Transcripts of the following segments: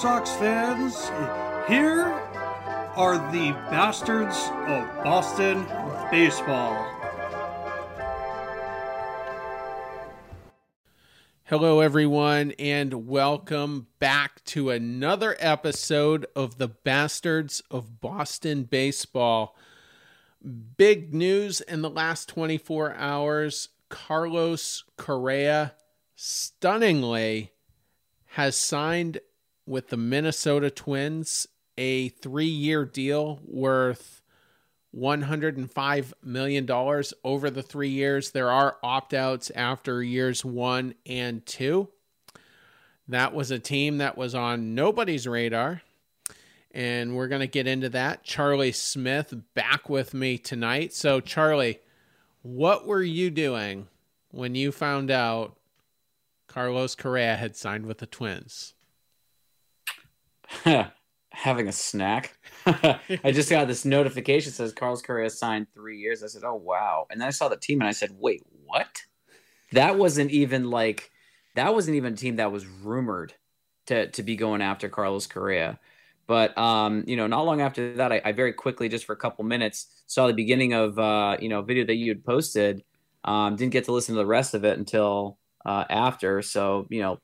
Sox fans. Here are the bastards of Boston baseball. Hello, everyone, and welcome back to another episode of the Bastards of Boston Baseball. Big news in the last 24 hours Carlos Correa stunningly has signed with the Minnesota Twins a three year deal worth $105 million over the three years. There are opt outs after years one and two. That was a team that was on nobody's radar. And we're going to get into that. Charlie Smith back with me tonight. So, Charlie, what were you doing when you found out Carlos Correa had signed with the Twins? Having a snack. I just got this notification says Carlos Correa signed three years. I said, "Oh wow!" And then I saw the team and I said, "Wait, what?" That wasn't even like that wasn't even a team that was rumored to to be going after Carlos Correa. But um, you know, not long after that, I, I, very quickly, just for a couple minutes, saw the beginning of uh, you know, video that you had posted. Um, didn't get to listen to the rest of it until uh, after. So, you know,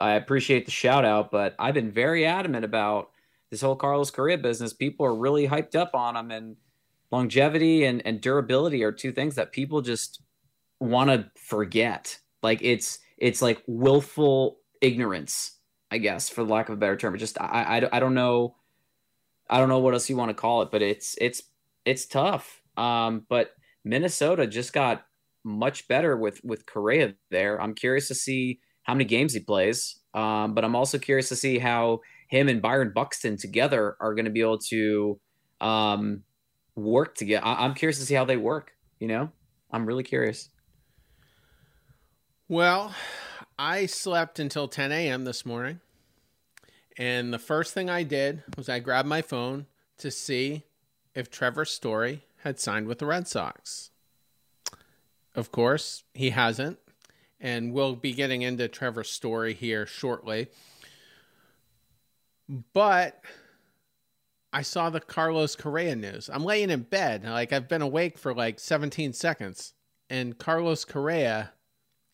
I appreciate the shout out, but I've been very adamant about this whole Carlos Correa business. People are really hyped up on him, and longevity and, and durability are two things that people just want to forget. Like it's it's like willful ignorance, I guess, for lack of a better term. just I, I, I don't know, I don't know what else you want to call it, but it's it's it's tough. Um, but Minnesota just got much better with with Correa there. I'm curious to see how many games he plays, um, but I'm also curious to see how him and Byron Buxton together are going to be able to um, work together. I- I'm curious to see how they work. You know, I'm really curious. Well, I slept until 10 a.m. this morning, and the first thing I did was I grabbed my phone to see if Trevor Story had signed with the Red Sox. Of course, he hasn't. And we'll be getting into Trevor's story here shortly. But I saw the Carlos Correa news. I'm laying in bed. Like I've been awake for like 17 seconds. And Carlos Correa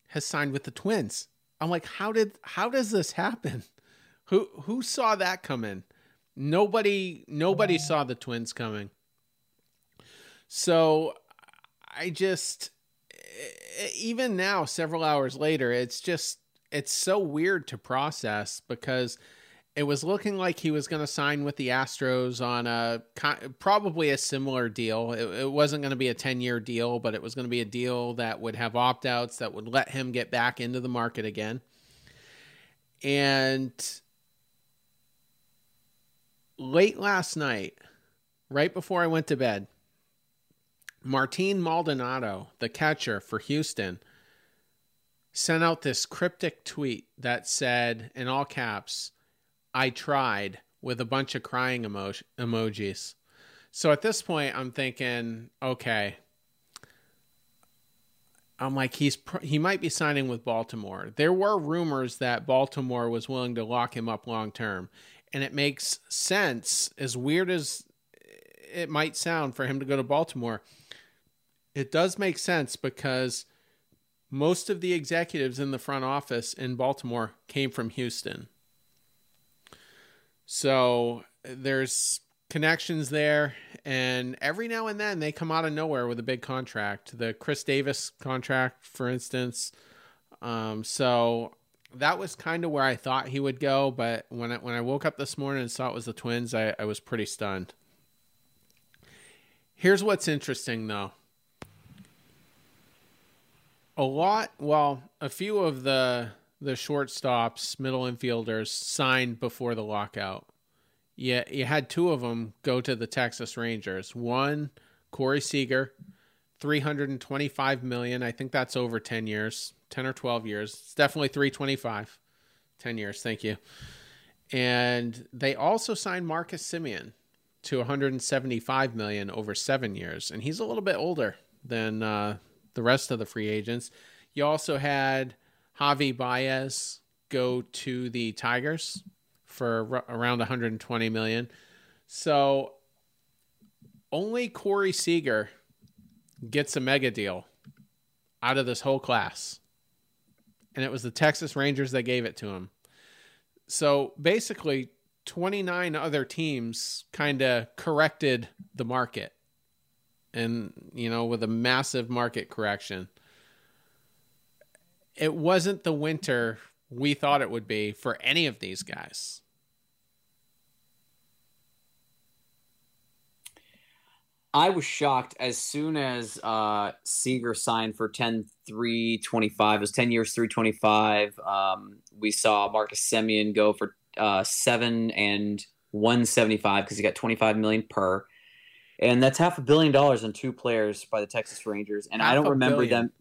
has signed with the Twins. I'm like, how did how does this happen? Who who saw that coming? Nobody nobody saw the Twins coming. So I just even now, several hours later, it's just it's so weird to process because it was looking like he was going to sign with the Astros on a probably a similar deal. It, it wasn't going to be a 10 year deal, but it was going to be a deal that would have opt outs that would let him get back into the market again. And late last night, right before I went to bed, Martin Maldonado, the catcher for Houston, sent out this cryptic tweet that said, in all caps, I tried, with a bunch of crying emo- emojis. So at this point, I'm thinking, okay. I'm like he's pr- he might be signing with Baltimore. There were rumors that Baltimore was willing to lock him up long term, and it makes sense as weird as it might sound for him to go to Baltimore it does make sense because most of the executives in the front office in Baltimore came from Houston. So there's connections there and every now and then they come out of nowhere with a big contract. The chris davis contract for instance. Um, so that was kind of where i thought he would go but when I, when I woke up this morning and saw it was the twins I, I was pretty stunned. Here's what's interesting though a lot, well, a few of the the shortstops, middle infielders signed before the lockout. Yeah, you had two of them go to the Texas Rangers. One, Corey Seager, 325 million. I think that's over 10 years, 10 or 12 years. It's definitely 325. 10 years, thank you. And they also signed Marcus Semien to 175 million over 7 years, and he's a little bit older than uh, the rest of the free agents. You also had Javi Baez go to the Tigers for r- around 120 million. So only Corey Seager gets a mega deal out of this whole class. And it was the Texas Rangers that gave it to him. So basically, 29 other teams kind of corrected the market. And, you know, with a massive market correction. It wasn't the winter we thought it would be for any of these guys. I was shocked as soon as uh, Seager signed for 10 3 25. It was 10 years, 325. Um, we saw Marcus Semien go for uh, 7 and 175 because he got 25 million per. And that's half a billion dollars on two players by the Texas Rangers. And Half I don't remember billion. them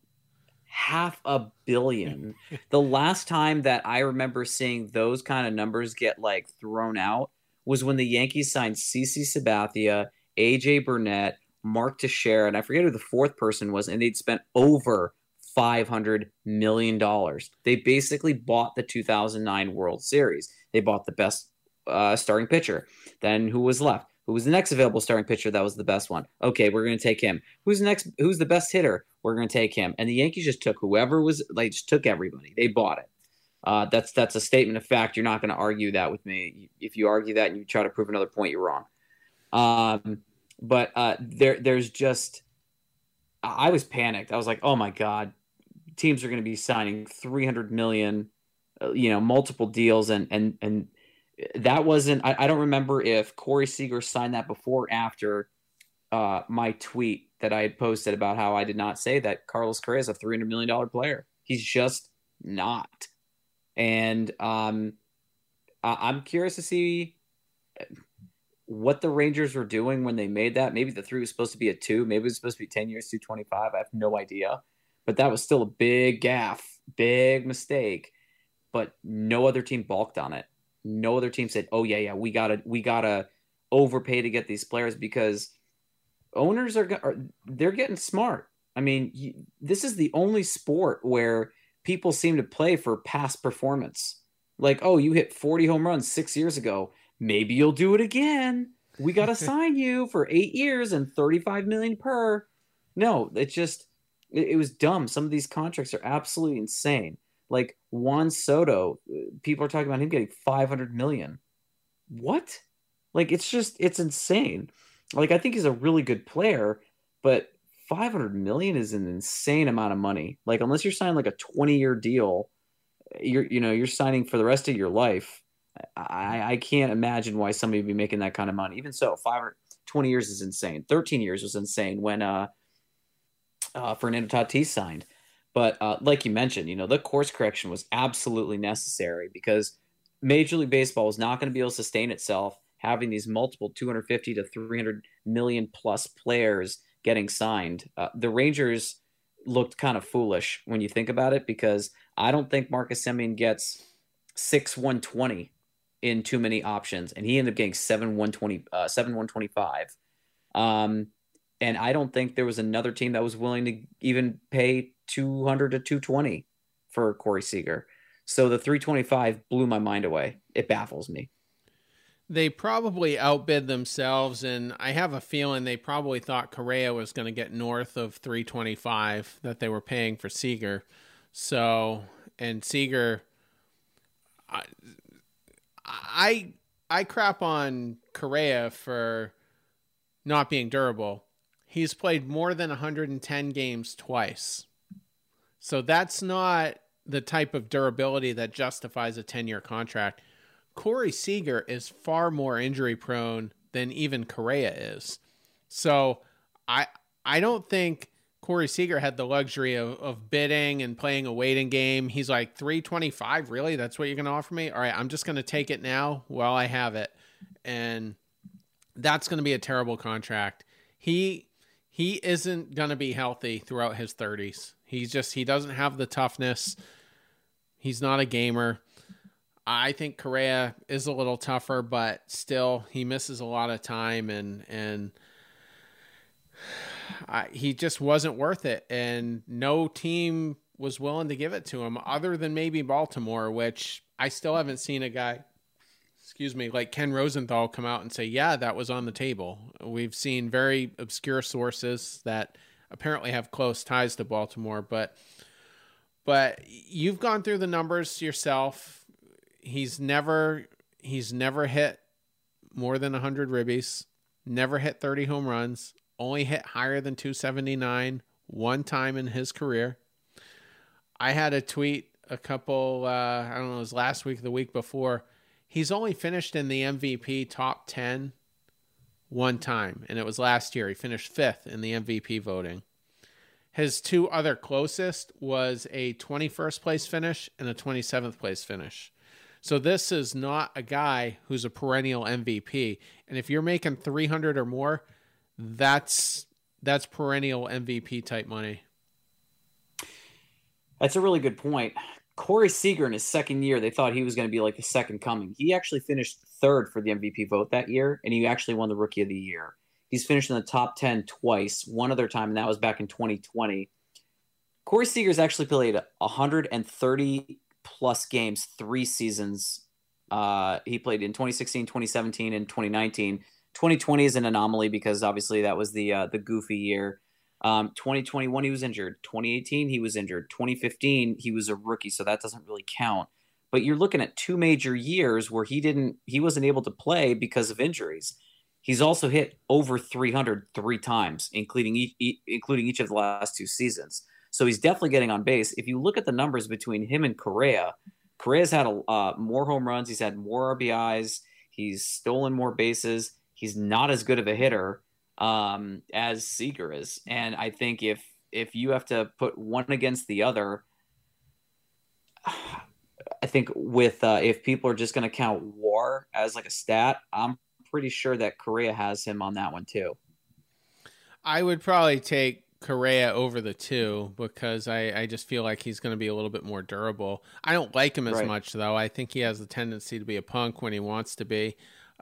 half a billion. the last time that I remember seeing those kind of numbers get like thrown out was when the Yankees signed CC Sabathia, AJ Burnett, Mark Teixeira, and I forget who the fourth person was, and they'd spent over five hundred million dollars. They basically bought the 2009 World Series. They bought the best uh, starting pitcher. Then who was left? Who was the next available starting pitcher that was the best one? Okay, we're going to take him. Who's next? Who's the best hitter? We're going to take him. And the Yankees just took whoever was like just took everybody. They bought it. Uh, that's that's a statement of fact. You're not going to argue that with me. If you argue that and you try to prove another point, you're wrong. Um, but uh, there there's just I I was panicked. I was like, oh my god, teams are going to be signing 300 million, uh, you know, multiple deals, and and and that wasn't. I, I don't remember if Corey Seager signed that before or after uh, my tweet that I had posted about how I did not say that Carlos Correa is a 300 million dollar player. He's just not, and um, I, I'm curious to see what the Rangers were doing when they made that. Maybe the three was supposed to be a two. Maybe it was supposed to be 10 years, 225. I have no idea. But that was still a big gaffe, big mistake. But no other team balked on it. No other team said, "Oh yeah, yeah, we gotta, we gotta overpay to get these players," because owners are, are they're getting smart. I mean, you, this is the only sport where people seem to play for past performance. Like, oh, you hit 40 home runs six years ago maybe you'll do it again. We got to sign you for eight years and 35 million per. No, it's just, it, it was dumb. Some of these contracts are absolutely insane. Like Juan Soto, people are talking about him getting 500 million. What? Like, it's just, it's insane. Like, I think he's a really good player, but 500 million is an insane amount of money. Like, unless you're signing like a 20 year deal, you're, you know, you're signing for the rest of your life I, I can't imagine why somebody would be making that kind of money. Even so, five or 20 years is insane. 13 years was insane when uh, uh, Fernando Tatis signed. But uh, like you mentioned, you know, the course correction was absolutely necessary because Major League Baseball was not going to be able to sustain itself having these multiple 250 to 300 million plus players getting signed. Uh, the Rangers looked kind of foolish when you think about it because I don't think Marcus Semien gets six 120 in too many options, and he ended up getting seven one twenty uh, seven one twenty five. Um, and I don't think there was another team that was willing to even pay two hundred to two twenty for Corey Seager. So the three twenty five blew my mind away. It baffles me. They probably outbid themselves, and I have a feeling they probably thought Correa was going to get north of 325 that they were paying for Seager. So, and Seager, I, I I crap on Correa for not being durable. He's played more than 110 games twice. So that's not the type of durability that justifies a 10 year contract. Corey Seager is far more injury prone than even Correa is. So I I don't think Corey Seager had the luxury of, of bidding and playing a waiting game. He's like 325, really? That's what you're to offer me? All right, I'm just to take it now while I have it. And that's to be a terrible contract. He he isn't going to be healthy throughout his 30s. He's just he doesn't have the toughness. He's not a gamer. I think Correa is a little tougher, but still he misses a lot of time and and I, he just wasn't worth it, and no team was willing to give it to him other than maybe Baltimore, which I still haven't seen a guy, excuse me, like Ken Rosenthal come out and say, yeah, that was on the table. We've seen very obscure sources that apparently have close ties to Baltimore, but but you've gone through the numbers yourself. He's never he's never hit more than 100 ribbies, never hit 30 home runs, only hit higher than 279 one time in his career. I had a tweet a couple, uh, I don't know, it was last week, the week before. He's only finished in the MVP top 10 one time, and it was last year. He finished fifth in the MVP voting. His two other closest was a 21st place finish and a 27th place finish. So this is not a guy who's a perennial MVP. And if you're making 300 or more, that's that's perennial MVP type money. That's a really good point. Corey Seager in his second year, they thought he was going to be like the second coming. He actually finished third for the MVP vote that year, and he actually won the Rookie of the Year. He's finished in the top 10 twice, one other time, and that was back in 2020. Corey Seager's actually played 130 plus games, three seasons. Uh, he played in 2016, 2017, and 2019. 2020 is an anomaly because obviously that was the uh, the goofy year. Um, 2021 he was injured. 2018 he was injured. 2015 he was a rookie, so that doesn't really count. But you're looking at two major years where he didn't he wasn't able to play because of injuries. He's also hit over 300 three times, including each, including each of the last two seasons. So he's definitely getting on base. If you look at the numbers between him and Correa, Correa's had a, uh, more home runs. He's had more RBIs. He's stolen more bases he's not as good of a hitter um, as Seager is. And I think if if you have to put one against the other, I think with uh, if people are just going to count WAR as like a stat, I'm pretty sure that Correa has him on that one too. I would probably take Correa over the two because I, I just feel like he's going to be a little bit more durable. I don't like him as right. much though. I think he has a tendency to be a punk when he wants to be.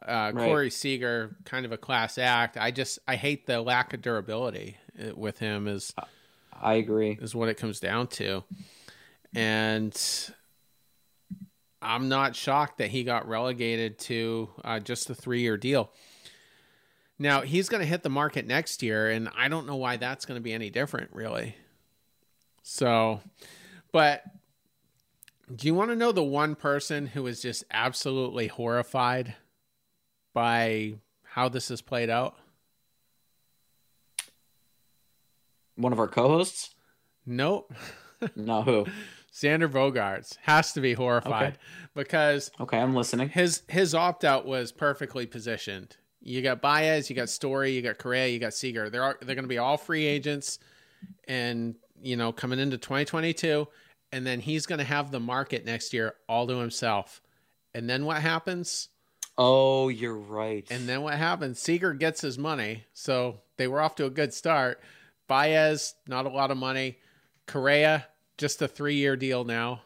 Uh, right. Corey Seager, kind of a class act. I just I hate the lack of durability uh, with him. Is I agree is what it comes down to, and I'm not shocked that he got relegated to uh, just a three year deal. Now he's going to hit the market next year, and I don't know why that's going to be any different, really. So, but do you want to know the one person who is just absolutely horrified by how this has played out? One of our co-hosts? Nope. no, who? Xander Bogaerts has to be horrified okay. because okay, I'm listening. His his opt out was perfectly positioned. You got Baez, you got Story, you got Correa, you got Seager. They're all, they're going to be all free agents, and you know coming into 2022, and then he's going to have the market next year all to himself. And then what happens? Oh, you're right. And then what happens? Seager gets his money. So they were off to a good start. Baez, not a lot of money. Correa, just a three year deal now.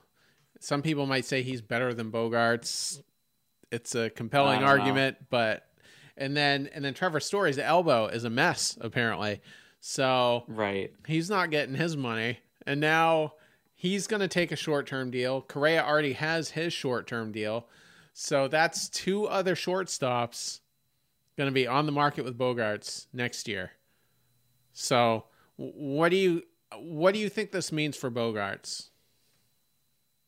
Some people might say he's better than Bogaerts. It's a compelling ah. argument, know. but and then and then Trevor Story's elbow is a mess apparently. So right, he's not getting his money, and now he's going to take a short term deal. Correa already has his short term deal. So that's two other shortstops going to be on the market with Bogaerts next year. So what do you what do you think this means for Bogaerts?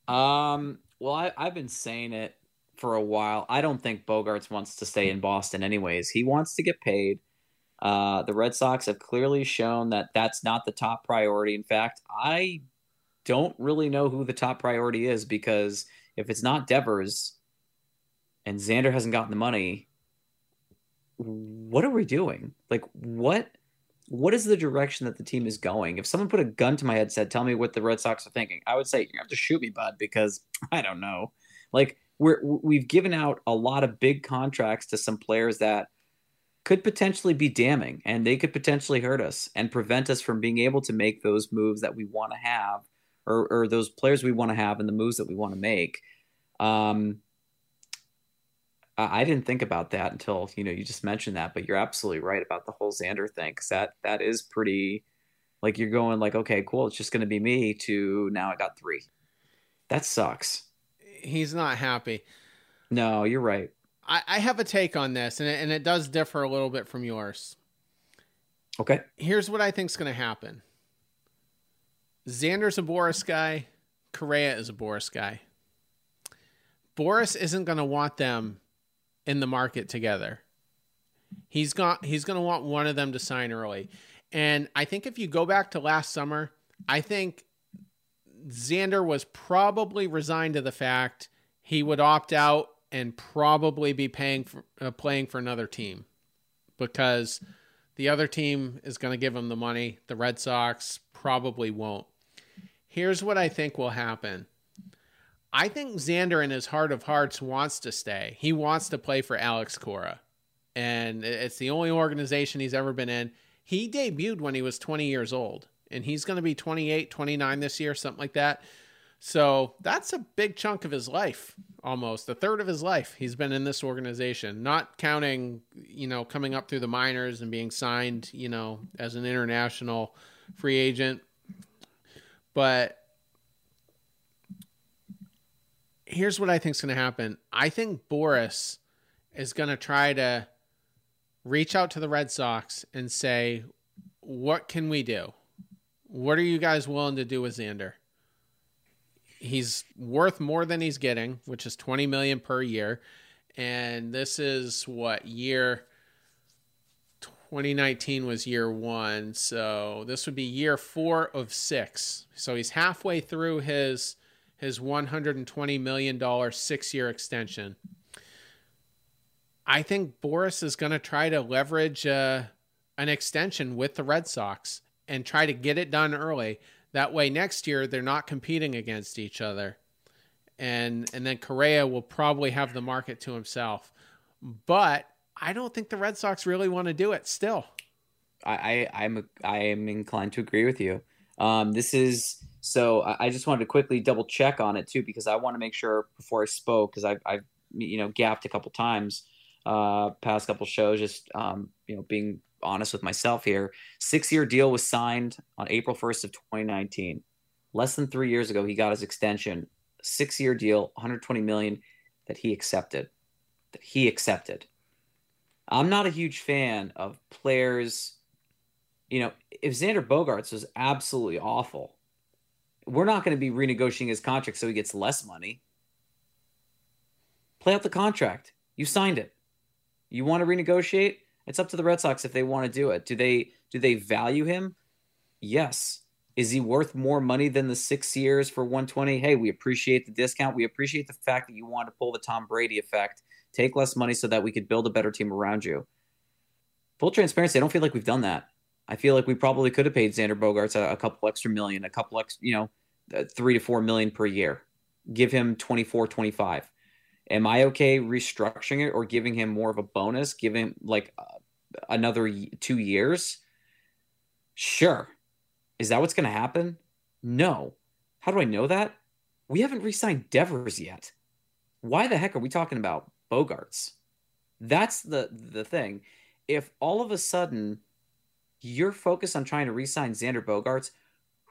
Um, well, I, I've been saying it for a while. I don't think Bogaerts wants to stay in Boston, anyways. He wants to get paid. Uh, the Red Sox have clearly shown that that's not the top priority. In fact, I don't really know who the top priority is because if it's not Devers, and Xander hasn't gotten the money, what are we doing? Like what what is the direction that the team is going? If someone put a gun to my head, said, "Tell me what the Red Sox are thinking," I would say, "You have to shoot me, bud," because I don't know. Like we're we've given out a lot of big contracts to some players that could potentially be damning, and they could potentially hurt us and prevent us from being able to make those moves that we want to have, or or those players we want to have, and the moves that we want to make. Um, I didn't think about that until you know you just mentioned that, but you're absolutely right about the whole Xander thing because that that is pretty like you're going like okay cool it's just going to be me to now I got three. That sucks. He's not happy. No, you're right. I, I have a take on this, and it, and it does differ a little bit from yours. Okay. Here's what I think is going to happen. Xander's a Boras guy. Correa is a Boras guy. Boras isn't going to want them in the market together. He's got he's going to want one of them to sign early. And I think if you go back to last summer, I think Xander was probably resigned to the fact he would opt out and probably be paying for uh, playing for another team because the other team is going to give him the money. The Red Sox probably won't. Here's what I think will happen. I think Xander, in his heart of hearts, wants to stay. He wants to play for Alex Cora. And it's the only organization he's ever been in. He debuted when he was 20 years old, and he's going to be 28, 29 this year, something like that. So that's a big chunk of his life, almost a third of his life. He's been in this organization, not counting, you know, coming up through the minors and being signed, you know, as an international free agent. But here's what I think is going to happen. I think Boras is going to try to reach out to the Red Sox and say, "What can we do? What are you guys willing to do with Xander? He's worth more than he's getting, which is 20 million per year, and this is what year 2019 was year 1, so this would be year 4 of 6. So he's halfway through his his $120 million six year extension. I think Boras is going to try to leverage uh, an extension with the Red Sox and try to get it done early. That way, next year they're not competing against each other, and and then Correa will probably have the market to himself. But I don't think the Red Sox really want to do it. Still, I, I I am inclined to agree with you. Um, this is so I just wanted to quickly double check on it too because I want to make sure before I spoke because I've, I've you know gapped a couple times uh, past couple shows just um, you know being honest with myself here. Six year deal was signed on April 1st of 2019. Less than three years ago, he got his extension. Six year deal, 120 million that he accepted. That he accepted. I'm not a huge fan of players. You know, if Xander Bogaerts was absolutely awful, we're not going to be renegotiating his contract so he gets less money. Play out the contract. You signed it. You want to renegotiate? It's up to the Red Sox if they want to do it. Do they do they value him? Yes. Is he worth more money than the six years for 120? Hey, we appreciate the discount. We appreciate the fact that you want to pull the Tom Brady effect, take less money so that we could build a better team around you. Full transparency, I don't feel like we've done that. I feel like we probably could have paid Xander Bogaerts a, a couple extra million, a couple ex, you know, three to four million per year. Give him 24, 25. Am I okay restructuring it or giving him more of a bonus, giving like uh, another two years? Sure. Is that what's going to happen? No. How do I know that? We haven't re signed Devers yet. Why the heck are we talking about Bogaerts? That's the the thing. If all of a sudden you're focused on trying to re-sign Xander Bogaerts,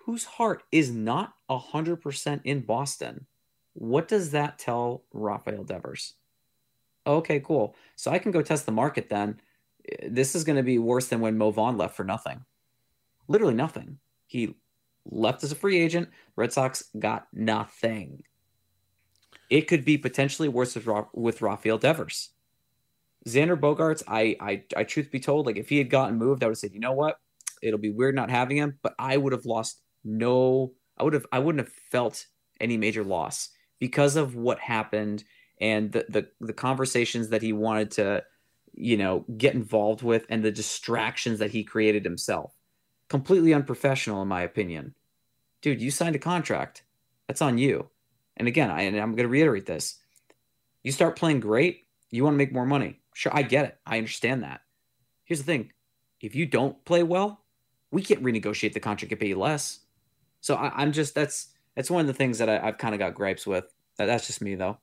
whose heart is not 100% in Boston. What does that tell Rafael Devers? Okay, cool. So I can go test the market then. This is going to be worse than when Mo Vaughn left for nothing. Literally nothing. He left as a free agent. Red Sox got nothing. It could be potentially worse with, with Rafael Devers. Xander Bogaerts, I, I, I, truth be told, like if he had gotten moved, I would have said, you know what, it'll be weird not having him, but I would have lost no, I would have, I wouldn't have felt any major loss because of what happened and the, the, the conversations that he wanted to, you know, get involved with and the distractions that he created himself. completely unprofessional in my opinion. Dude, you signed a contract. That's on you. And again, I, and I'm going to reiterate this. You start playing great, you want to make more money. Sure, I get it. I understand that. Here's the thing. If you don't play well, we can't renegotiate the contract and pay you less. So I, am just that's that's one of the things that I, have kind of got gripes with. That, that's just me though.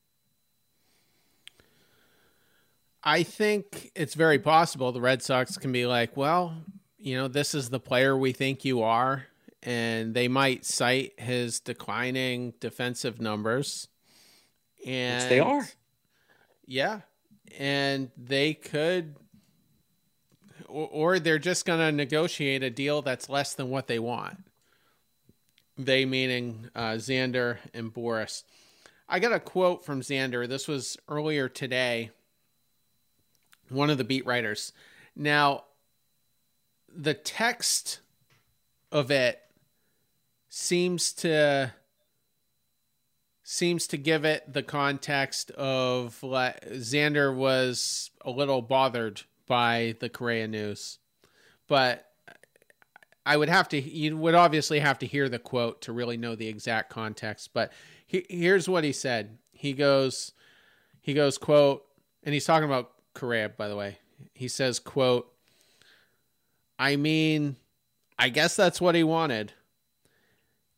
I think it's very possible the Red Sox can be like, well, you know, this is the player we think you are, and they might cite his declining defensive numbers. And Which they are. Yeah. And they could or, or they're just going to negotiate a deal that's less than what they want. They meaning uh, Xander and Boras. I got a quote from Xander. This was earlier today. One of the beat writers. Now, the text of it seems to seems to give it the context of Xander was a little bothered by the Correa news. But I would have to, you would obviously have to hear the quote to really know the exact context. But he, here's what he said. He goes, he goes, quote, and he's talking about Correa, by the way. He says, quote, I mean, I guess that's what he wanted.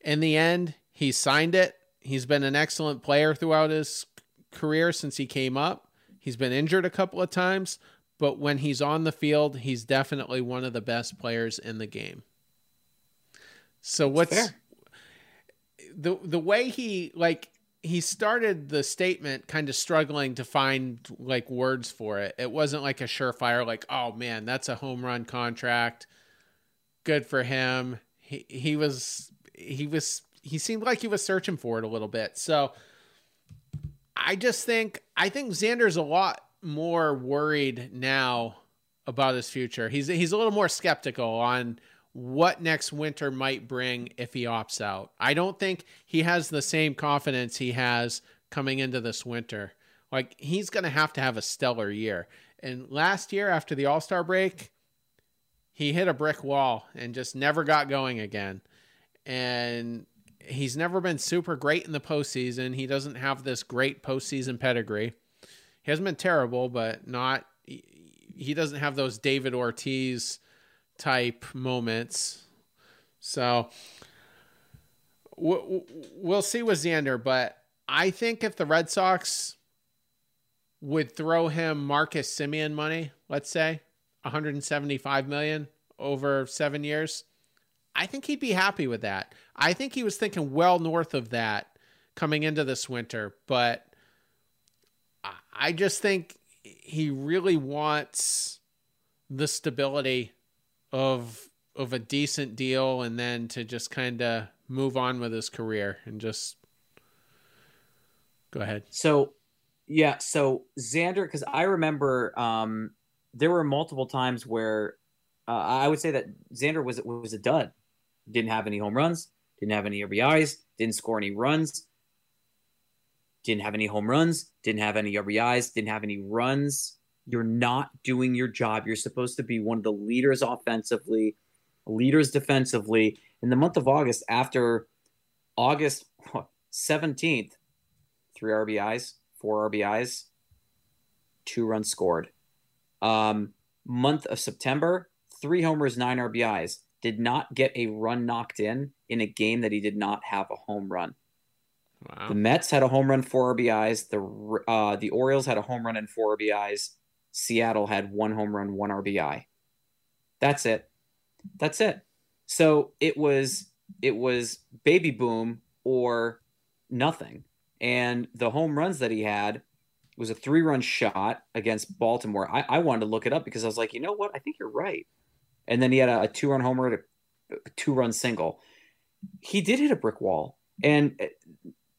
In the end, he signed it. He's been an excellent player throughout his career since he came up. He's been injured a couple of times, but when he's on the field, he's definitely one of the best players in the game. So what's the the way he like he started the statement kind of struggling to find like words for it. It wasn't like a surefire like, "Oh man, that's a home run contract. Good for him." He he was he was he seemed like he was searching for it a little bit. So I just think I think Xander's a lot more worried now about his future. He's he's a little more skeptical on what next winter might bring if he opts out. I don't think he has the same confidence he has coming into this winter. Like he's going to have to have a stellar year. And last year after the All-Star break, he hit a brick wall and just never got going again. And he's never been super great in the postseason. He doesn't have this great postseason pedigree. He hasn't been terrible, but not. He doesn't have those David Ortiz type moments. So we'll see with Xander, but I think if the Red Sox would throw him Marcus Semien money, let's say 175 million over 7 years, I think he'd be happy with that. I think he was thinking well north of that coming into this winter, but I just think he really wants the stability of of a decent deal and then to just kind of move on with his career and just go ahead. So, yeah, so Xander because I remember um there were multiple times where uh, I would say that Xander was was a dud. Didn't have any home runs, didn't have any RBIs, didn't score any runs didn't have any home runs, didn't have any RBIs, didn't have any runs. You're not doing your job. You're supposed to be one of the leaders offensively, leaders defensively. In the month of August, after August 17th, three RBIs, four RBIs, two runs scored. Um, month of September, three homers, nine RBIs. Did not get a run knocked in in a game that he did not have a home run. Wow. The Mets had a home run, four RBIs. The uh, the Orioles had a home run and four RBIs. Seattle had one home run, one RBI. That's it. That's it. So it was it was baby boom or nothing. And the home runs that he had was a three run shot against Baltimore. I, I wanted to look it up because I was like, you know what? I think you're right. And then he had a, a two run homer, a two run single. He did hit a brick wall. And uh,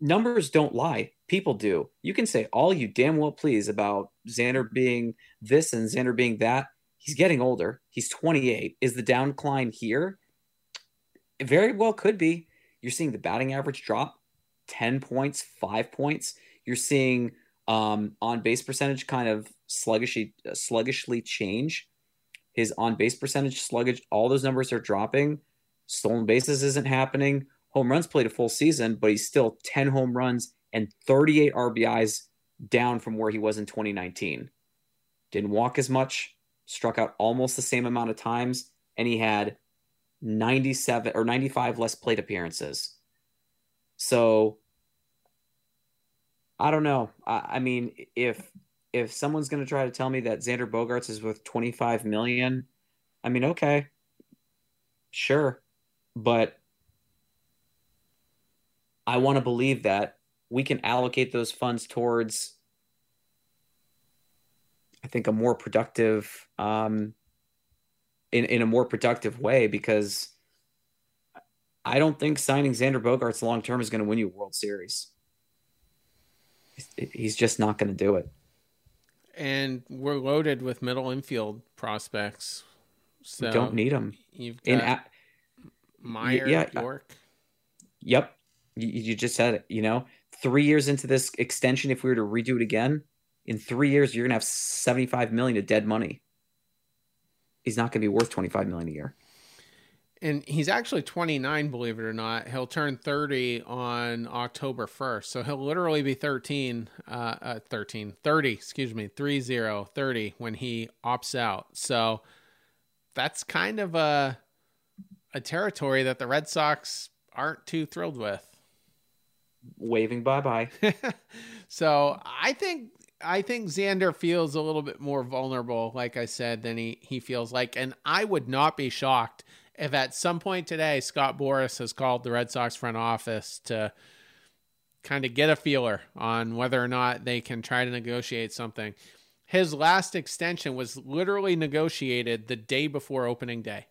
numbers don't lie. People do. You can say all you damn well please about Xander being this and Xander being that. He's getting older. He's 28. Is the downcline here? It very well could be. You're seeing the batting average drop 10 points, five points. You're seeing um, on base percentage kind of sluggishly, sluggishly change. his on base percentage, sluggish, all those numbers are dropping. Stolen bases isn't happening. Home runs played a full season, but he's still 10 home runs and 38 RBIs down from where he was in 2019. Didn't walk as much, struck out almost the same amount of times, and he had 97 or 95 less plate appearances. So I don't know. I, I mean, if if someone's going to try to tell me that Xander Bogaerts is worth 25 million, I mean, okay, sure, but I want to believe that we can allocate those funds towards, I think, a more productive, um, in in a more productive way because I don't think signing Xander Bogaerts long term is going to win you a World Series. He's just not going to do it and we're loaded with middle infield prospects. So we don't need them. You've got a- Mayer, yeah, Yorke. Yep, you, you just said it. You know, three years into this extension, if we were to redo it again, in three years you're gonna have seventy five million of dead money. He's not gonna be worth twenty five million a year. And he's actually 29 believe it or not. He'll turn 30 on october 1st so he'll literally be 13 uh, uh 13 30 excuse me 30 30 when he opts out. So that's kind of a a territory that the red sox aren't too thrilled with waving bye-bye so i think I think Xander feels a little bit more vulnerable, like I said, than he, he feels like. And I would not be shocked if at some point today Scott Boras has called the Red Sox front office to kind of get a feeler on whether or not they can try to negotiate something. His last extension was literally negotiated the day before opening day.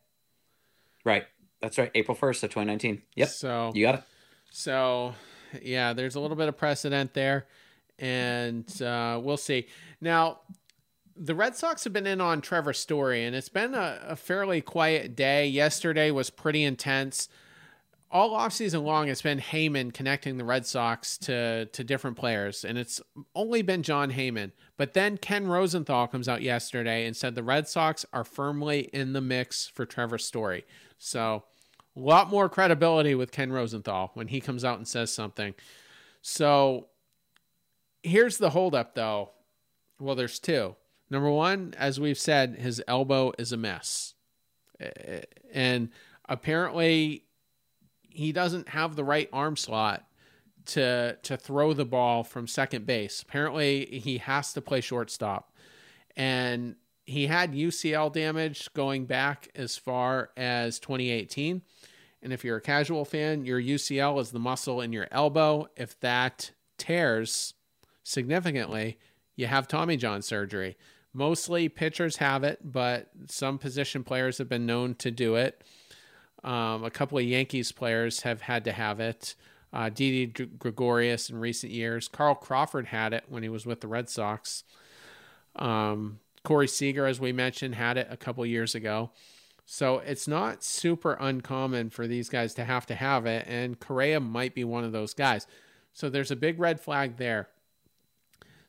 Right. That's right. April 1st of 2019. Yep. So you got it. So, yeah, there's a little bit of precedent there, and uh, we'll see. Now, the Red Sox have been in on Trevor Story, and it's been a, a fairly quiet day. Yesterday was pretty intense. All offseason long, it's been Heyman connecting the Red Sox to, to different players, and it's only been Jon Heyman. But then Ken Rosenthal comes out yesterday and said the Red Sox are firmly in the mix for Trevor Story. So, a lot more credibility with Ken Rosenthal when he comes out and says something. So, here's the holdup, though. Well, there's two. Number one, as we've said, his elbow is a mess. And apparently he doesn't have the right arm slot to to throw the ball from second base. Apparently he has to play shortstop. And he had UCL damage going back as far as 2018. And if you're a casual fan, your UCL is the muscle in your elbow. If that tears significantly, you have Tommy John surgery. Mostly pitchers have it, but some position players have been known to do it. Um, a couple of Yankees players have had to have it. Uh, Didi Gregorius in recent years. Carl Crawford had it when he was with the Red Sox. Um, Corey Seager, as we mentioned, had it a couple years ago. So it's not super uncommon for these guys to have to have it, and Correa might be one of those guys. So there's a big red flag there.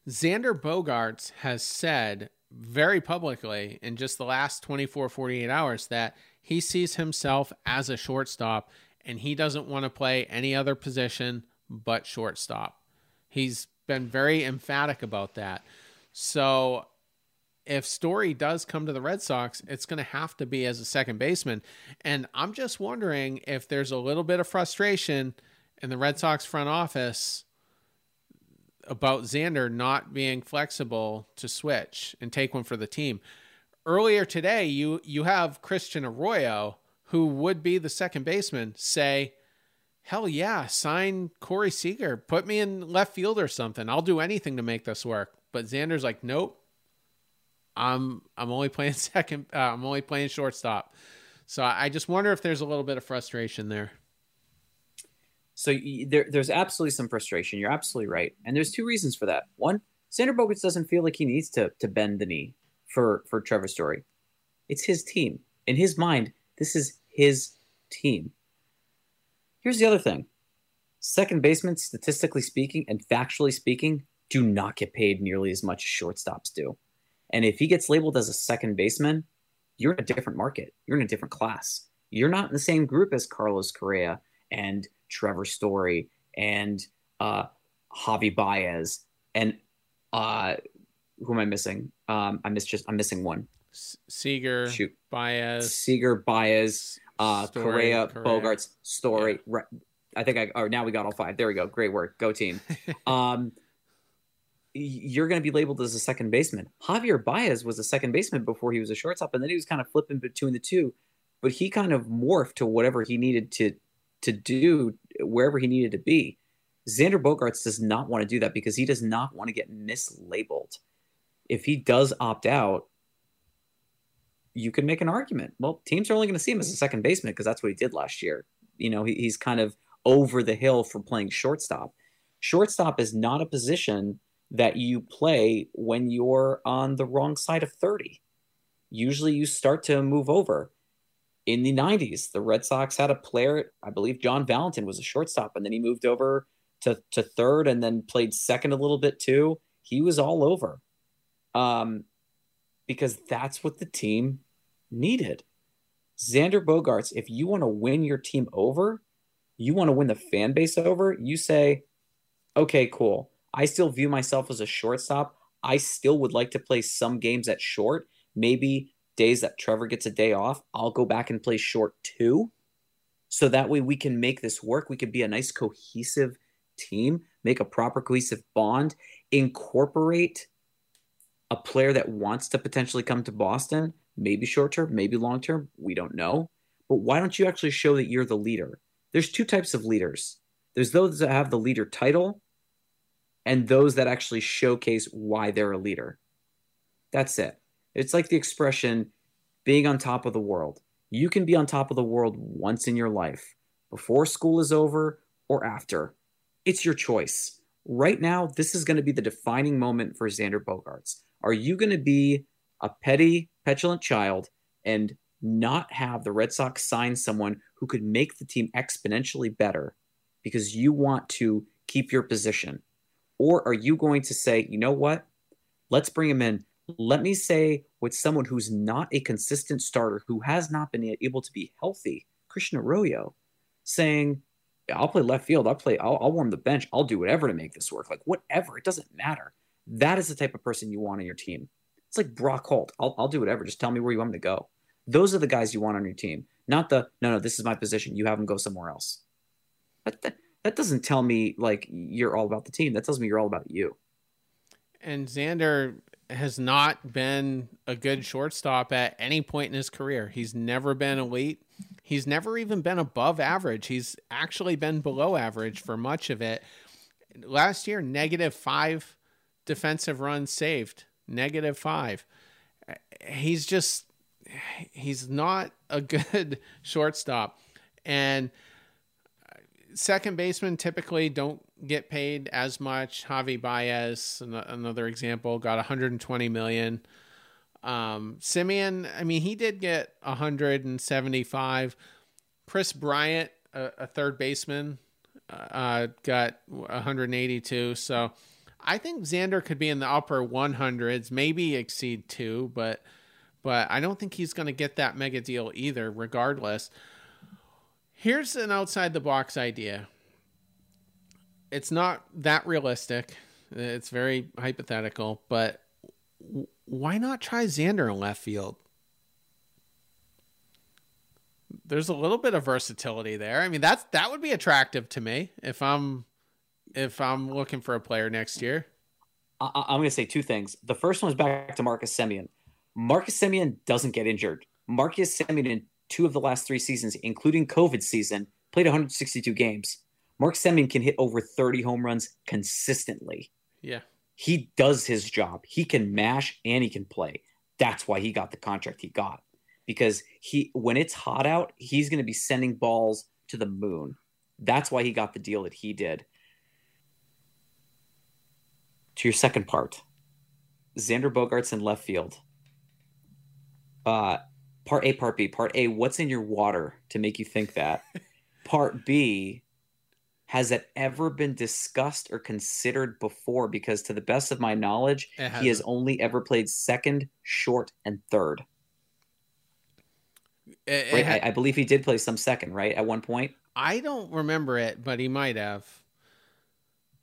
Xander Bogaerts has said very publicly in just the last 24, 48 hours that he sees himself as a shortstop and he doesn't want to play any other position but shortstop. He's been very emphatic about that. So if Story does come to the Red Sox, it's going to have to be as a second baseman. And I'm just wondering if there's a little bit of frustration in the Red Sox front office about Xander not being flexible to switch and take one for the team. Earlier today, you you have Christian Arroyo, who would be the second baseman, say, "Hell yeah, sign Corey Seager, put me in left field or something. I'll do anything to make this work." But Xander's like, "Nope, I'm I'm only playing second. Uh, I'm only playing shortstop." So I just wonder if there's a little bit of frustration there. So there, there's absolutely some frustration. You're absolutely right, and there's two reasons for that. One, Xander Bogaerts doesn't feel like he needs to to bend the knee for for Trevor Story. It's his team. In his mind, this is his team. Here's the other thing: second basemen, statistically speaking and factually speaking, do not get paid nearly as much as shortstops do. And if he gets labeled as a second baseman, you're in a different market. You're in a different class. You're not in the same group as Carlos Correa and Trevor Story and uh, Javi Baez and uh, who am I missing? Um, I miss just I'm missing one. Seager, Shoot, Baez, Seager, Baez, uh, Story, Correa, Correa. Bogaerts, Story. Re- I think I. Or now we got all five. There we go. Great work. Go team. um, you're going to be labeled as a second baseman. Javier Baez was a second baseman before he was a shortstop, and then he was kind of flipping between the two. But he kind of morphed to whatever he needed to to do wherever he needed to be. Xander Bogaerts does not want to do that because he does not want to get mislabeled. If he does opt out, you can make an argument. Well, teams are only going to see him as a second baseman because that's what he did last year. You know, he, he's kind of over the hill for playing shortstop. Shortstop is not a position that you play when you're on the wrong side of 30. Usually you start to move over. In the 90s, the Red Sox had a player, I believe John Valentin was a shortstop, and then he moved over to, to third and then played second a little bit too. He was all over. Um, because that's what the team needed. Xander Bogaerts, if you want to win your team over, you want to win the fan base over, you say, okay, cool. I still view myself as a shortstop. I still would like to play some games at short. Maybe days that Trevor gets a day off, I'll go back and play short too. So that way we can make this work. We can be a nice cohesive team, make a proper cohesive bond, incorporate a player that wants to potentially come to Boston, maybe short term, maybe long term, we don't know. But why don't you actually show that you're the leader? There's two types of leaders. There's those that have the leader title and those that actually showcase why they're a leader. That's it. It's like the expression being on top of the world. You can be on top of the world once in your life, before school is over or after. It's your choice. Right now, this is going to be the defining moment for Xander Bogaerts. Are you going to be a petty, petulant child and not have the Red Sox sign someone who could make the team exponentially better because you want to keep your position? Or are you going to say, you know what? Let's bring him in. Let me say with someone who's not a consistent starter, who has not been able to be healthy, Christian Arroyo, saying, I'll play left field. I'll play, I'll, I'll warm the bench. I'll do whatever to make this work. Like, whatever. It doesn't matter. That is the type of person you want on your team. It's like Brock Holt. I'll, I'll do whatever. Just tell me where you want me to go. Those are the guys you want on your team, not the, no, no, this is my position. You have them go somewhere else. But that, that doesn't tell me like you're all about the team. That tells me you're all about you. And Xander has not been a good shortstop at any point in his career. He's never been elite. He's never even been above average. He's actually been below average for much of it. Last year, negative five defensive runs saved, negative five. He's just, he's not a good shortstop. And second basemen typically don't get paid as much. Javi Baez, another example, got 120 million. Um, Semien, I mean, he did get 175. Kris Bryant, a, a third baseman, uh, got 182. So I think Xander could be in the upper 100s, maybe exceed two, but but I don't think he's going to get that mega deal either. Regardless, here's an outside the box idea. It's not that realistic. It's very hypothetical, but why not try Xander in left field? There's a little bit of versatility there. I mean, that's that would be attractive to me if I'm if I'm looking for a player next year. I, I'm going to say two things. The first one is back to Marcus Semien. Marcus Semien doesn't get injured. Marcus Semien two of the last three seasons, including COVID season, played 162 games. Mark Semien can hit over 30 home runs consistently. Yeah. He does his job. He can mash and he can play. That's why he got the contract he got. Because he when it's hot out, he's going to be sending balls to the moon. That's why he got the deal that he did. To your second part. Xander Bogaerts in left field. Uh part A, part B. Part A, what's in your water to make you think that? part B, has that ever been discussed or considered before? Because to the best of my knowledge, he has only ever played second, short, and third. It- it Right? had- I, I believe he did play some second, right? At one point. I don't remember it, but he might have.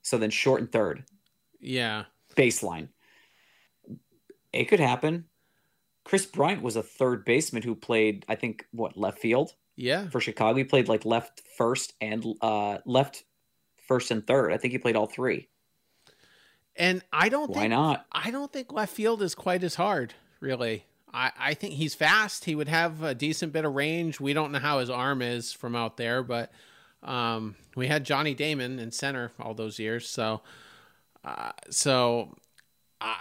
So then short and third. Yeah. Baseline. It could happen. Kris Bryant was a third baseman who played, I think, what, left field Yeah. for Chicago. He played like left first and uh left first and third. I think he played all three. And I don't Why think not? I don't think left field is quite as hard, really. I, I think he's fast. He would have a decent bit of range. We don't know how his arm is from out there, but um, we had Johnny Damon in center all those years. So, uh, so I,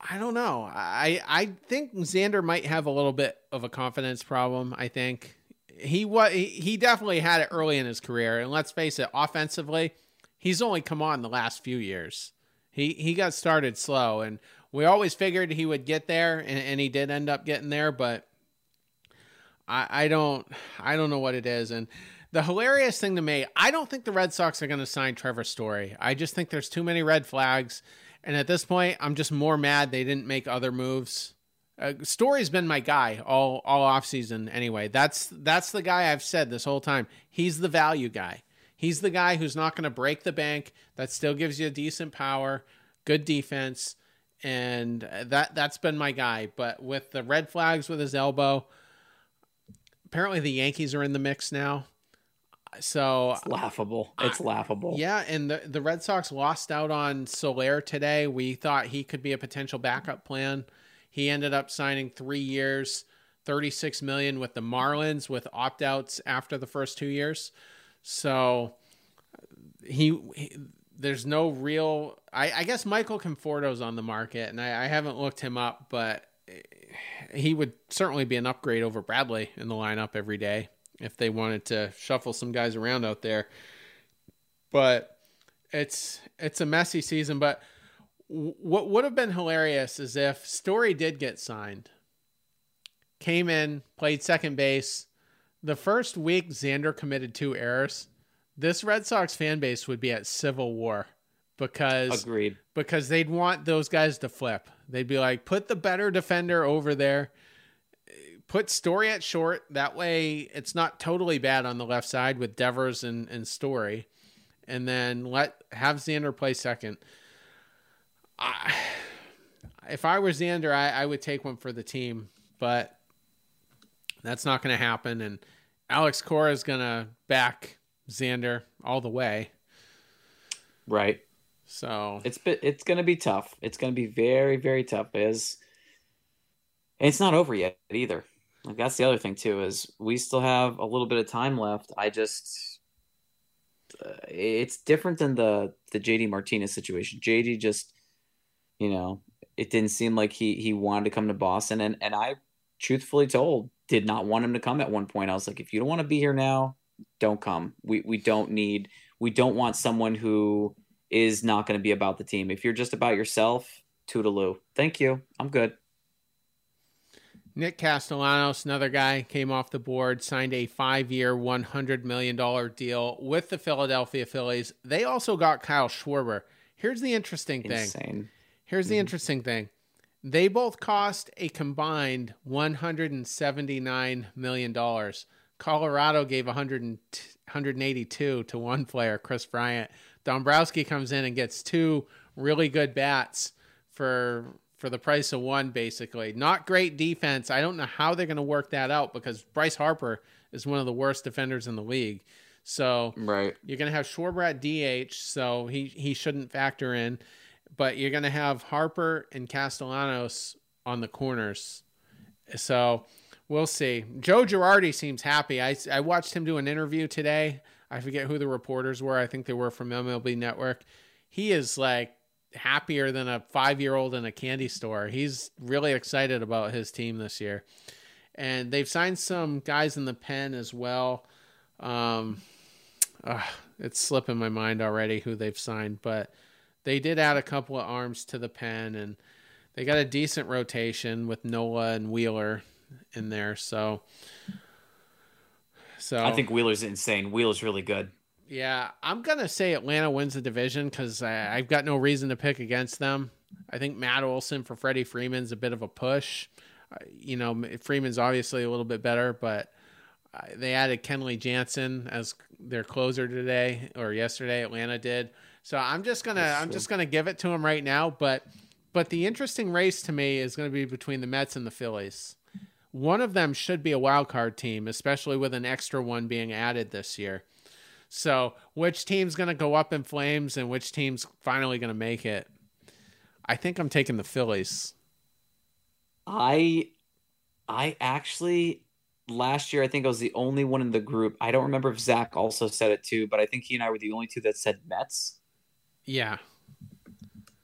I don't know. I I think Xander might have a little bit of a confidence problem. I think he was he, definitely had it early in his career, and let's face it, offensively, he's only come on the last few years. He he got started slow, and we always figured he would get there, and, and he did end up getting there. But I I don't I don't know what it is, and the hilarious thing to me, I don't think the Red Sox are going to sign Trevor Story. I just think there's too many red flags, and at this point, I'm just more mad they didn't make other moves. Uh, Story's been my guy all all off season anyway. That's that's the guy I've said this whole time. He's the value guy. He's the guy who's not going to break the bank. That still gives you a decent power, good defense, and that that's been my guy. But with the red flags with his elbow, apparently the Yankees are in the mix now. So It's laughable. It's laughable. yeah, and the the Red Sox lost out on Soler today. We thought he could be a potential backup plan. He ended up signing three years, thirty six million with the Marlins with opt outs after the first two years. So he, he there's no real. I, I guess Michael Conforto's on the market, and I, I haven't looked him up, but he would certainly be an upgrade over Bradley in the lineup every day if they wanted to shuffle some guys around out there. But it's it's a messy season. But what would have been hilarious is if Story did get signed, came in, played second base. The first week, Xander committed two errors. This Red Sox fan base would be at civil war because Agreed. because they'd want those guys to flip. They'd be like, put the better defender over there, put Story at short. That way, it's not totally bad on the left side with Devers and, and Story, and then let have Xander play second. I, if I were Xander, I, I would take one for the team, but that's not going to happen. And Alex Cora is going to back Xander all the way. Right. So It's it's going to be tough. It's going to be very very tough. Is and it's not over yet either. Like that's the other thing too is we still have a little bit of time left. I just uh, it's different than the the JD Martinez situation. JD just you know it didn't seem like he he wanted to come to Boston and and I truthfully told did not want him to come at one point. I was like if you don't want to be here now, don't come. We we don't need we don't want someone who is not going to be about the team. If you're just about yourself, toodaloo. Thank you. I'm good. Nick Castellanos, another guy, came off the board, signed a five year, $100 million deal with the Philadelphia Phillies. They also got Kyle Schwarber. Here's the interesting thing. Insane. Here's the mm-hmm. interesting thing. They both cost a combined $179 million. Colorado gave 100 and- 182 to one player, Kris Bryant. Dombrowski comes in and gets two really good bats for for the price of one, basically. Not great defense. I don't know how they're going to work that out because Bryce Harper is one of the worst defenders in the league. So Right. you're going to have Schwarber at DH, so he he shouldn't factor in. But you're going to have Harper and Castellanos on the corners. So we'll see. Joe Girardi seems happy. I, I watched him do an interview today. I forget who the reporters were. I think they were from MLB Network. He is like happier than a five year old in a candy store. He's really excited about his team this year. And they've signed some guys in the pen as well. Um, uh, it's slipping my mind already who they've signed, but they did add a couple of arms to the pen and they got a decent rotation with Nola and Wheeler in there. So, so I think Wheeler's insane. Wheeler's really good. Yeah, I'm gonna say Atlanta wins the division because I've got no reason to pick against them. I think Matt Olson for Freddie Freeman's a bit of a push. uh, you know, Freeman's obviously a little bit better, but uh, they added Kenley Jansen as their closer today or yesterday. Atlanta did. So I'm just gonna That's I'm true. just gonna give it to him right now. But but the interesting race to me is going to be between the Mets and the Phillies. One of them should be a wild card team, especially with an extra one being added this year. So which team's going to go up in flames and which team's finally going to make it? I think I'm taking the Phillies. I I actually last year I think I was the only one in the group. I don't remember if Zach also said it too, but I think he and I were the only two that said Mets. Yeah.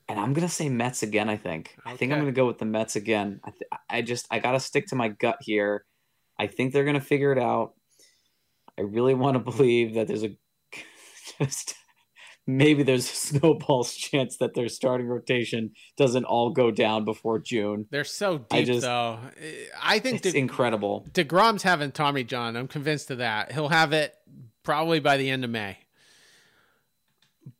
And I'm gonna say Mets again. I think. I think I'm gonna go with the Mets again. I, th- I just I gotta stick to my gut here. I think they're gonna figure it out. I really want to believe that there's a just maybe there's a snowball's chance that their starting rotation doesn't all go down before June. They're so deep I just- though. I think It's De- incredible. DeGrom's having Tommy John. I'm convinced of that. He'll have it probably by the end of May.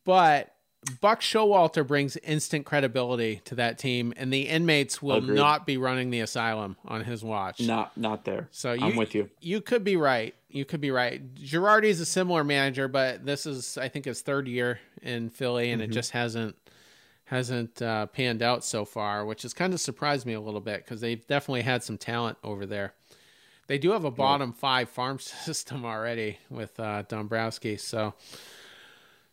But Buck Showalter brings instant credibility to that team, and the inmates will Agreed. not be running the asylum on his watch. Not not there. So you, I'm with you. You could be right. You could be right. Girardi is a similar manager, but this is, I think, his third year in Philly, and it Mhm. just hasn't hasn't uh, panned out so far, which has kind of surprised me a little bit because they've definitely had some talent over there. They do have a bottom five farm system already with uh, Dombrowski, so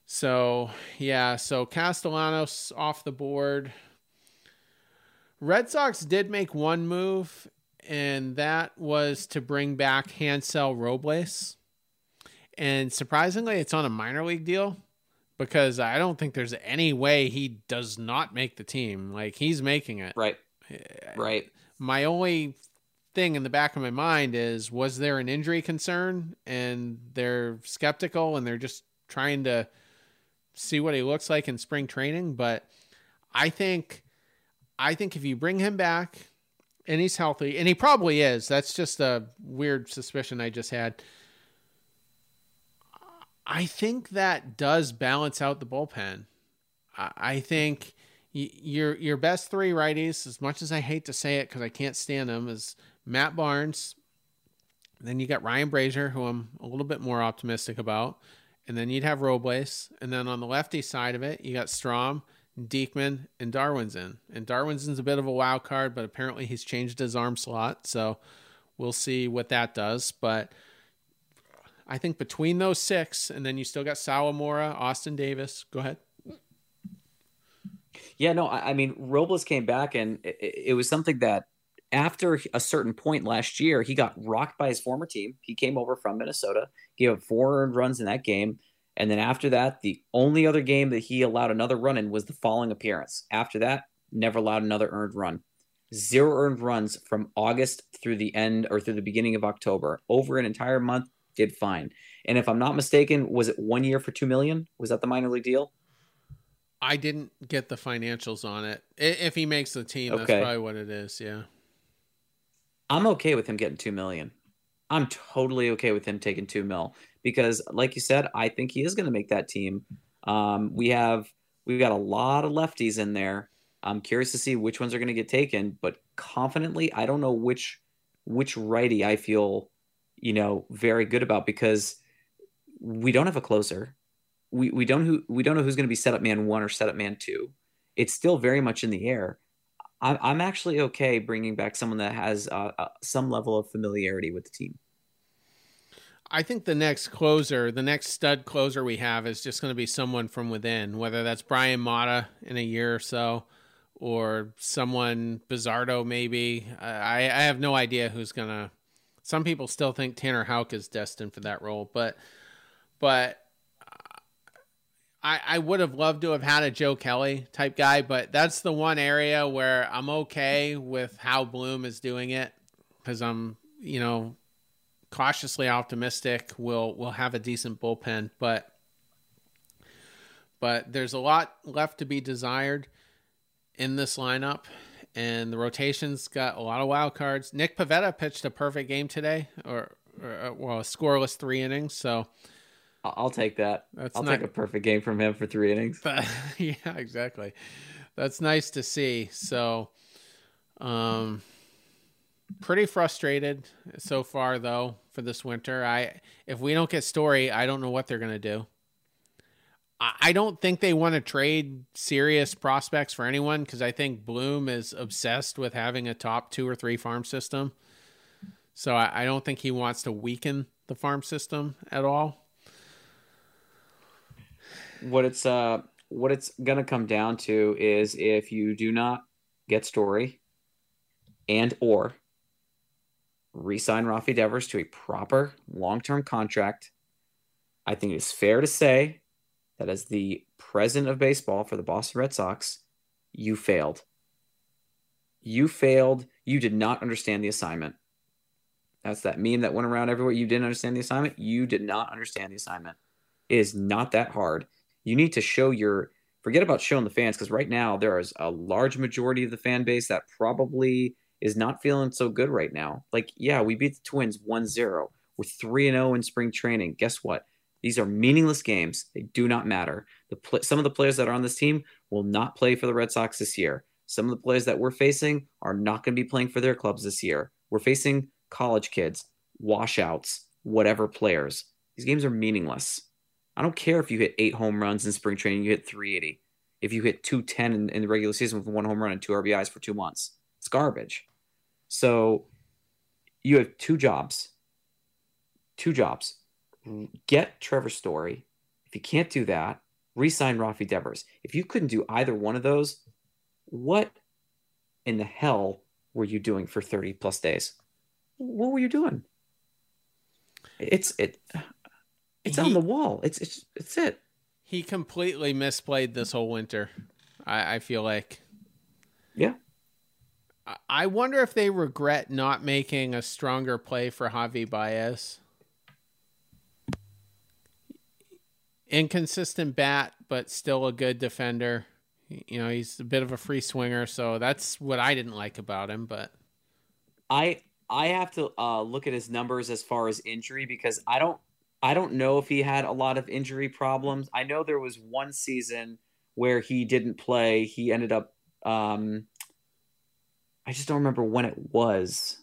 so yeah. So Castellanos off the board. Red Sox did make one move, and that was to bring back Hansel Robles. And surprisingly, it's on a minor league deal because I don't think there's any way he does not make the team. Like he's making it. Right. Eh, right. My only thing in the back of my mind is was there an injury concern and they're skeptical and they're just trying to see what he looks like in spring training, but I think I think if you bring him back and he's healthy, and he probably is, that's just a weird suspicion I just had. I think that does balance out the bullpen. I think your your best three righties, as much as I hate to say it because I can't stand them, is Matt Barnes. Then you got Ryan Brasier, who I'm a little bit more optimistic about, and then you'd have Robles, and then on the lefty side of it, you got Strahm, Diekman, and Darwinzon. And Darwinzon's a bit of a wild card, but apparently he's changed his arm slot, so we'll see what that does. But I think between those six, and then you still got Sawamura, Austin Davis. Go ahead. Yeah, no, I, I mean, Robles came back, and it, it was something that after a certain point last year, he got rocked by his former team. He came over from Minnesota, gave up four runs in that game. And then after that, the only other game that he allowed another run in was the following appearance. After that, never allowed another earned run. Zero earned runs from August through the end or through the beginning of October. Over an entire month, did fine. And if I'm not mistaken, was it one year for two million? Was that the minor league deal? I didn't get the financials on it. If he makes the team, that's probably what it is. Yeah. I'm okay with him getting two million. I'm totally okay with him taking two mil because, like you said, I think he is going to make that team. Um, we have we've got a lot of lefties in there. I'm curious to see which ones are going to get taken, but confidently, I don't know which which righty I feel, you know, very good about because we don't have a closer. We we don't who we don't know who's going to be setup man one or setup man two. It's still very much in the air. I'm actually okay bringing back someone that has uh, uh, some level of familiarity with the team. I think the next closer, the next stud closer we have is just going to be someone from within, whether that's Bryan Mata in a year or so, or someone Bazardo maybe. I, I have no idea who's going to. Some people still think Tanner Houck is destined for that role, but but I I would have loved to have had a Joe Kelly type guy, but that's the one area where I'm okay with how Bloom is doing it because I'm you know cautiously optimistic we'll we'll have a decent bullpen, but but there's a lot left to be desired in this lineup, and the rotation's got a lot of wild cards. Nick Pivetta pitched a perfect game today, or, or uh, well, a scoreless three innings. So I'll take that. That's I'll not- take a perfect game from him for three innings. but, yeah, exactly. That's nice to see. So, um, pretty frustrated so far though for this winter. I if we don't get Story, I don't know what they're gonna do. I, I don't think they want to trade serious prospects for anyone because I think Bloom is obsessed with having a top two or three farm system. So I, I don't think he wants to weaken the farm system at all. What it's uh what it's gonna come down to is if you do not get Story and or re-sign Rafi Devers to a proper long-term contract, I think it's fair to say that as the president of baseball for the Boston Red Sox, you failed. You failed. You did not understand the assignment. That's that meme that went around everywhere. You didn't understand the assignment. You did not understand the assignment. It is not that hard. You need to show your forget about showing the fans because right now there is a large majority of the fan base that probably is not feeling so good right now. Like, yeah, we beat the Twins 1-0. We're 3 0 in spring training. Guess what? These are meaningless games. They do not matter. The pl- some of the players that are on this team will not play for the Red Sox this year. Some of the players that we're facing are not going to be playing for their clubs this year. We're facing college kids, washouts, whatever players. These games are meaningless. I don't care if you hit eight home runs in spring training, you hit 380. If you hit 210 in, in the regular season with one home run and two RBIs for two months, it's garbage. So you have two jobs. Two jobs. Get Trevor Story. If you can't do that, resign Rafi Devers. If you couldn't do either one of those, what in the hell were you doing for 30 plus days? What were you doing? It's it it's he, on the wall. It's it's it's it. He completely misplayed this whole winter. I, I feel like. Yeah. I wonder if they regret not making a stronger play for Javi Baez. Inconsistent bat, but still a good defender. You know, he's a bit of a free swinger, so that's what I didn't like about him. But I I have to uh, look at his numbers as far as injury because I don't I don't know if he had a lot of injury problems. I know there was one season where he didn't play. He ended up um, I just don't remember when it was.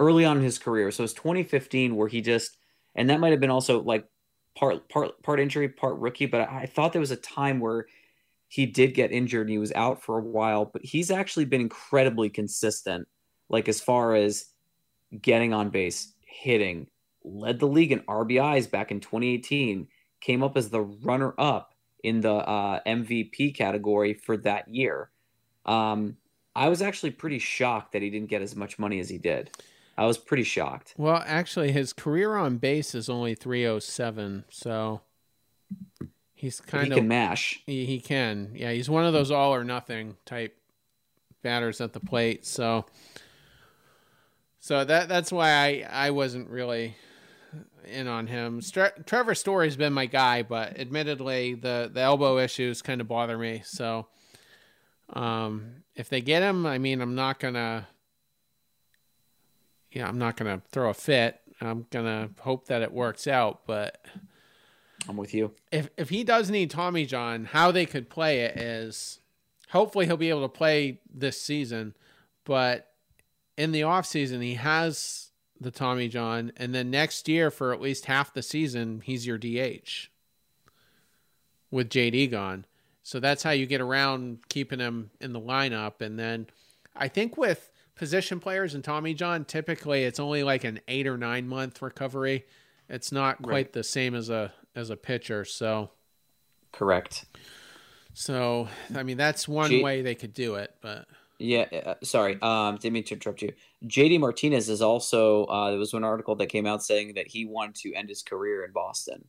Early on in his career, so it was 2015 where he just, and that might have been also like part part part injury, part rookie. But I, I thought there was a time where he did get injured and he was out for a while. But he's actually been incredibly consistent, like as far as getting on base, hitting, led the league in RBIs back in 2018, came up as the runner up in the uh, MVP category for that year. Um, I was actually pretty shocked that he didn't get as much money as he did. I was pretty shocked. Well, actually, his career on base is only 307, so he's kind he of can mash. He, he can, yeah. He's one of those all or nothing type batters at the plate. So, so that that's why I I wasn't really in on him. Trevor Story's been my guy, but admittedly, the the elbow issues kind of bother me. So, um, if they get him, I mean, I'm not gonna, yeah, I'm not gonna throw a fit. I'm gonna hope that it works out. But I'm with you. If if he does need Tommy John, how they could play it is, hopefully he'll be able to play this season, but in the off season he has the Tommy John, and then next year for at least half the season he's your DH with JD gone. So that's how you get around keeping him in the lineup. And then I think with position players and Tommy John, typically it's only like an eight or nine month recovery. It's not quite right. the same as a as a pitcher. So correct. So I mean that's one G- way they could do it, but yeah, uh, sorry. Um, didn't mean to interrupt you. JD Martinez is also. Uh, there was one article that came out saying that he wanted to end his career in Boston,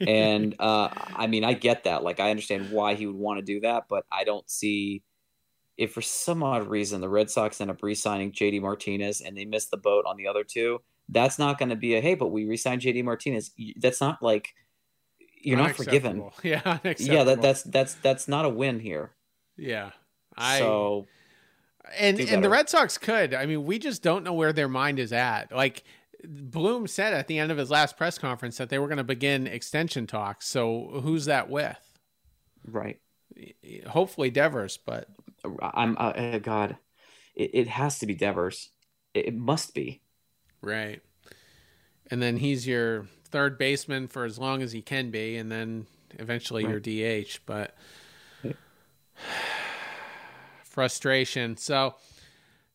and uh, I mean, I get that. Like, I understand why he would want to do that, but I don't see if for some odd reason the Red Sox end up re-signing JD Martinez and they miss the boat on the other two. That's not going to be a hey, but we re-signed JD Martinez. That's not like you're not forgiven. Yeah, yeah. That that's that's that's not a win here. Yeah, I so and and the Red Sox could. I mean, we just don't know where their mind is at. Like Bloom said at the end of his last press conference that they were going to begin extension talks. So who's that with? Right. Hopefully Devers, but I'm uh, God. it, it has to be Devers. It, it must be. Right. And then he's your third baseman for as long as he can be, and then eventually Right. your DH. But. Frustration. So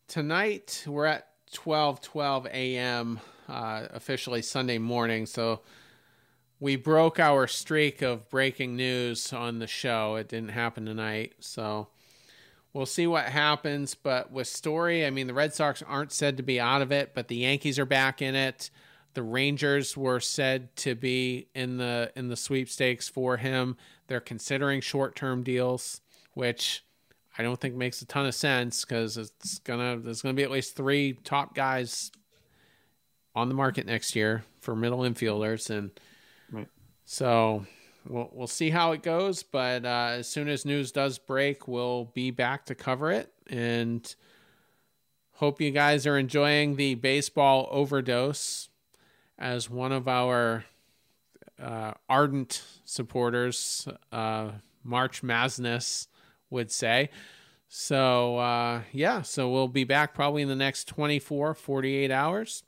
tonight we're at 12 12 a.m. Uh, officially Sunday morning. So we broke our streak of breaking news on the show. It didn't happen tonight. So we'll see what happens. But with Story, I mean, the Red Sox aren't said to be out of it, but the Yankees are back in it. The Rangers were said to be in the in the sweepstakes for him. They're considering short term deals, which I don't think makes a ton of sense because it's gonna there's gonna be at least three top guys on the market next year for middle infielders, and Right. so we'll we'll see how it goes. But uh, as soon as news does break, we'll be back to cover it and hope you guys are enjoying the baseball overdose as one of our uh, ardent supporters, uh, March Madness would say. So, uh, yeah, so we'll be back probably in the next 24, 48 hours.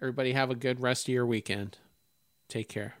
Everybody have a good rest of your weekend. Take care.